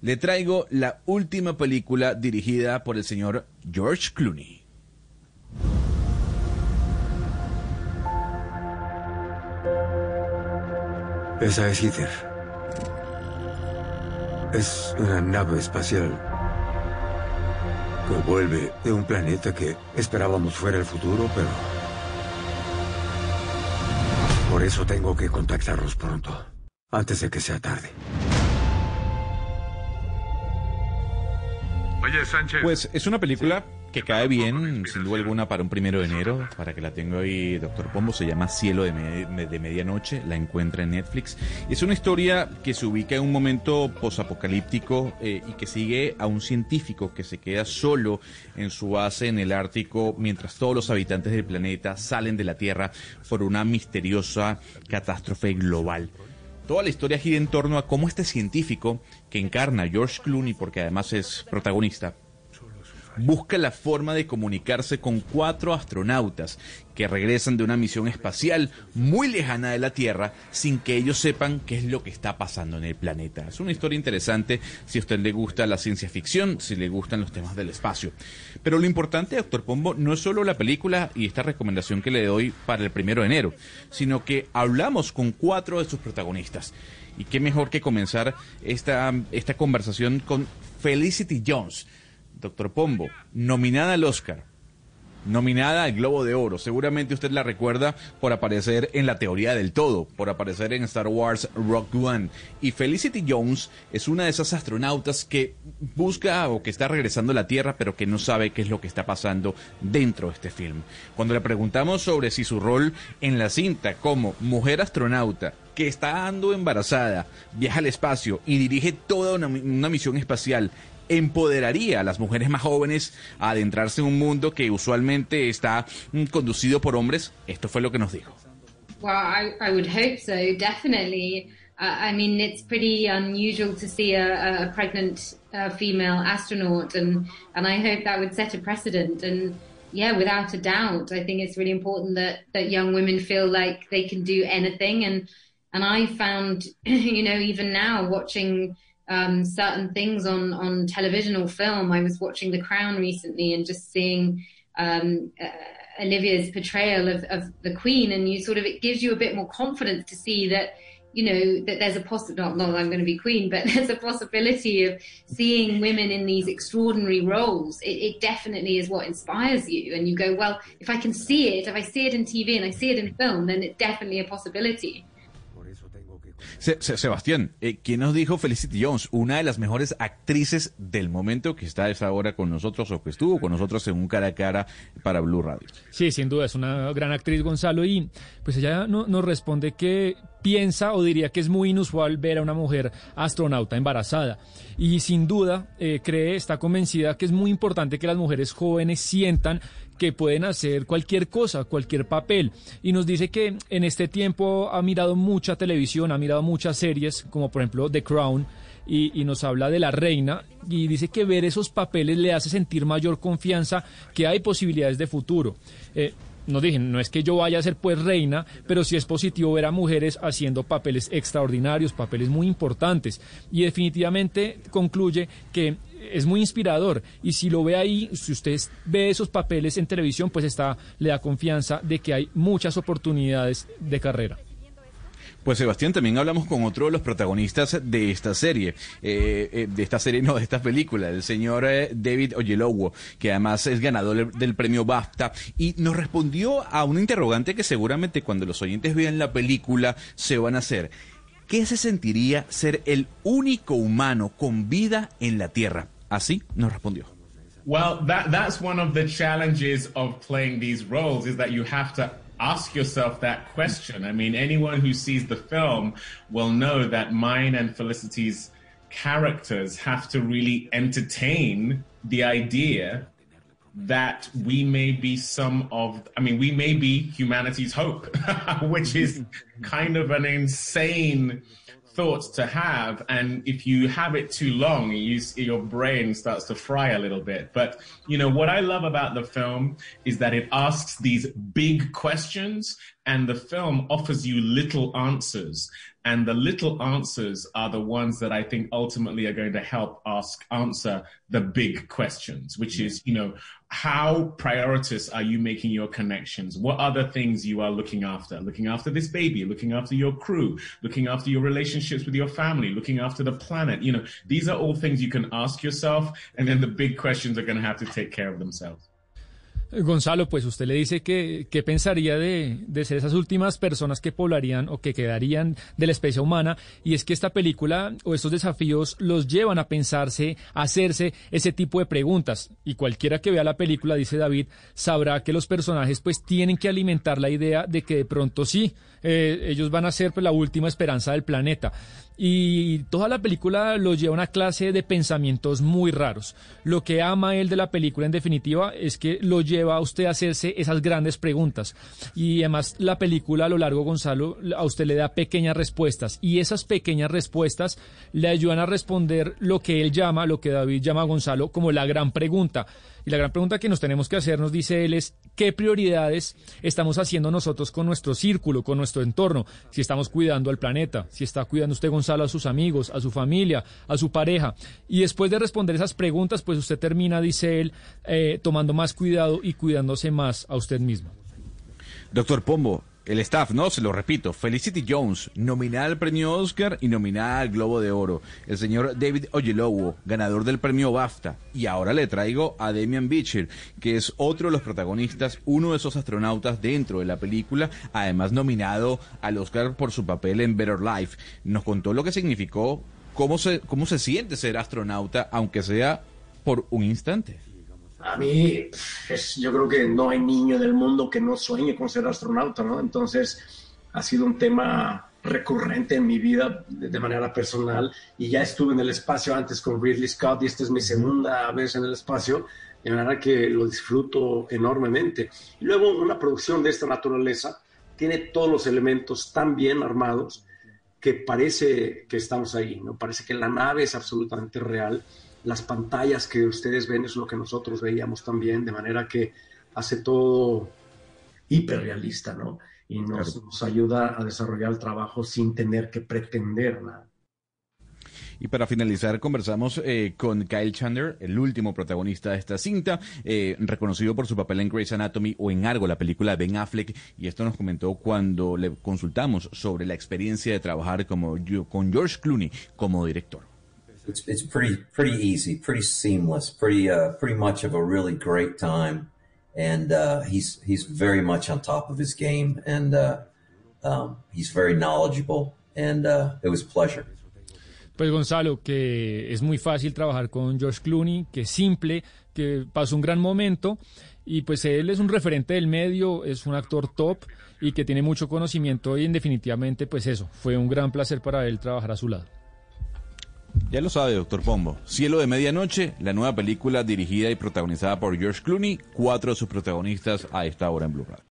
Le traigo la última película dirigida por el señor George Clooney. Esa es Ether. Es una nave espacial que vuelve de un planeta que esperábamos fuera el futuro, pero... Por eso tengo que contactarlos pronto, antes de que sea tarde. Pues es una película que cae bien, sin duda alguna, para un primero de enero, para que la tenga ahí Doctor Pombo, se llama Cielo de, Medianoche, la encuentra en Netflix. Es una historia que se ubica en un momento posapocalíptico eh, y que sigue a un científico que se queda solo en su base en el Ártico mientras todos los habitantes del planeta salen de la Tierra por una misteriosa catástrofe global. Toda la historia gira en torno a cómo este científico, que encarna George Clooney porque además es protagonista, busca la forma de comunicarse con cuatro astronautas que regresan de una misión espacial muy lejana de la Tierra sin que ellos sepan qué es lo que está pasando en el planeta. Es una historia interesante si a usted le gusta la ciencia ficción, si le gustan los temas del espacio. Pero lo importante, doctor Pombo, no es solo la película y esta recomendación que le doy para el primero de enero, sino que hablamos con cuatro de sus protagonistas. Y qué mejor que comenzar esta, esta conversación con Felicity Jones Doctor Pombo, nominada al Oscar, nominada al Globo de Oro. Seguramente usted la recuerda por aparecer en La Teoría del Todo, por aparecer en Star Wars Rock One. Y Felicity Jones es una de esas astronautas que busca o que está regresando a la Tierra, pero que no sabe qué es lo que está pasando dentro de este film. Cuando le preguntamos sobre si su rol en la cinta como mujer astronauta que está dando embarazada, viaja al espacio y dirige toda una misión espacial empoderaría a las mujeres más jóvenes a adentrarse en un mundo que usualmente está mm, conducido por hombres? Esto fue lo que nos dijo. Well, I, I would hope so, definitely. Uh, I mean, it's pretty unusual to see a, a pregnant uh, female astronaut, and, and I hope that would set a precedent. And yeah, without a doubt, I think it's really important that, that young women feel like they can do anything. And, and I found, you know, even now watching um, certain things on on television or film. I was watching The Crown recently and just seeing um, uh, Olivia's portrayal of, of the Queen, and you sort of it gives you a bit more confidence to see that you know that there's a possibility not, not that I'm going to be queen, but there's a possibility of seeing women in these extraordinary roles. It, it, definitely is what inspires you, and you go, well, if I can see it, if I see it in TV and I see it in film, then it's definitely a possibility. Sebastián, eh, ¿quién nos dijo Felicity Jones? Una de las mejores actrices del momento que está esa hora con nosotros o que estuvo con nosotros en un cara a cara para Blue Radio. Sí, sin duda, es una gran actriz Gonzalo y pues ella no, nos responde que piensa o diría que es muy inusual ver a una mujer astronauta embarazada. Y sin duda eh, cree, está convencida que es muy importante que las mujeres jóvenes sientan que pueden hacer cualquier cosa, cualquier papel. Y nos dice que en este tiempo ha mirado mucha televisión, ha mirado muchas series, como por ejemplo The Crown, y, nos habla de la reina y dice que ver esos papeles le hace sentir mayor confianza que hay posibilidades de futuro. Eh, nos dicen, no es que yo vaya a ser pues reina, pero sí es positivo ver a mujeres haciendo papeles extraordinarios, papeles muy importantes. Y definitivamente concluye que es muy inspirador y si lo ve ahí, si usted ve esos papeles en televisión, pues está, le da confianza de que hay muchas oportunidades de carrera. Pues Sebastián, también hablamos con otro de los protagonistas de esta serie, eh, eh, de esta serie, no, de esta película, el señor eh, David Oyelowo, que además es ganador del premio BAFTA, y nos respondió a un interrogante que seguramente cuando los oyentes vean la película se van a hacer. ¿Qué se sentiría ser el único humano con vida en la Tierra? Así nos respondió. Well, that, that's one of the challenges of playing these roles is that you have to ask yourself that question. I mean, anyone who sees the film will know that mine and Felicity's characters have to really entertain the idea that we may be some of, I mean, we may be humanity's hope, which is kind of an insane thoughts to have and if you have it too long you, your brain starts to fry a little bit. But you know what i love about the film is that it asks these big questions and the film offers you little answers. And the little answers are the ones that I think ultimately are going to help ask answer the big questions, which is, you know, how prioritous are you making your connections? What other things you are looking after? Looking after this baby, looking after your crew, looking after your relationships with your family, looking after the planet. You know, these are all things you can ask yourself, and then the big questions are going to have to take care of themselves. Gonzalo, pues usted le dice que qué pensaría de, de, ser esas últimas personas que poblarían o que quedarían de la especie humana, y es que esta película o estos desafíos los llevan a pensarse, a hacerse ese tipo de preguntas. Y cualquiera que vea la película, dice David, sabrá que los personajes pues tienen que alimentar la idea de que de pronto sí, eh, ellos van a ser pues, la última esperanza del planeta. Y toda la película los lleva a una clase de pensamientos muy raros. Lo que ama él de la película, en definitiva, es que lo lleva a usted a hacerse esas grandes preguntas. Y además, la película a lo largo, Gonzalo, a usted le da pequeñas respuestas. Y esas pequeñas respuestas le ayudan a responder lo que él llama, lo que David llama a Gonzalo, como la gran pregunta. Y la gran pregunta que nos tenemos que hacer, nos dice él, es qué prioridades estamos haciendo nosotros con nuestro círculo, con nuestro entorno. Si estamos cuidando al planeta, si está cuidando usted, Gonzalo, a sus amigos, a su familia, a su pareja. Y después de responder esas preguntas, pues usted termina, dice él, eh, tomando más cuidado y cuidándose más a usted mismo. Doctor Pombo, el staff, no, se lo repito, Felicity Jones, nominada al premio Oscar y nominada al Globo de Oro. El señor David Oyelowo, ganador del premio BAFTA. Y ahora le traigo a Damian Beecher, que es otro de los protagonistas, uno de esos astronautas dentro de la película, además nominado al Oscar por su papel en Better Life. Nos contó lo que significó, cómo se, cómo se siente ser astronauta, aunque sea por un instante. A mí, es, yo creo que no hay niño del mundo que no sueñe con ser astronauta, ¿no? Entonces, ha sido un tema recurrente en mi vida de, de, manera personal y ya estuve en el espacio antes con Ridley Scott y esta es mi segunda vez en el espacio, de manera que lo disfruto enormemente. Y luego una producción de esta naturaleza tiene todos los elementos tan bien armados que parece que estamos ahí, ¿no? Parece que la nave es absolutamente real las pantallas que ustedes ven es lo que nosotros veíamos también, de manera que hace todo hiperrealista, ¿no? Y nos, claro. nos ayuda a desarrollar el trabajo sin tener que pretender nada. Y para finalizar, conversamos eh, con Kyle Chandler, el último protagonista de esta cinta, eh, reconocido por su papel en Grey's Anatomy o en Argo, la película de Ben Affleck. Y esto nos comentó cuando le consultamos sobre la experiencia de trabajar como, con George Clooney como director. It's it's pretty pretty easy, pretty seamless, pretty uh, pretty much of a really great time, and uh, he's he's very much on top of his game, and uh, um, he's very knowledgeable, and uh, it was a pleasure. Pues Gonzalo, que es muy fácil trabajar con George Clooney, que es simple, que pasó un gran momento y pues él es un referente del medio, es un actor top y que tiene mucho conocimiento y en definitivamente pues eso, fue un gran placer para él trabajar a su lado. Ya lo sabe, doctor Pombo. Cielo de Medianoche, la nueva película dirigida y protagonizada por George Clooney, cuatro de sus protagonistas a esta hora en Blue Radio.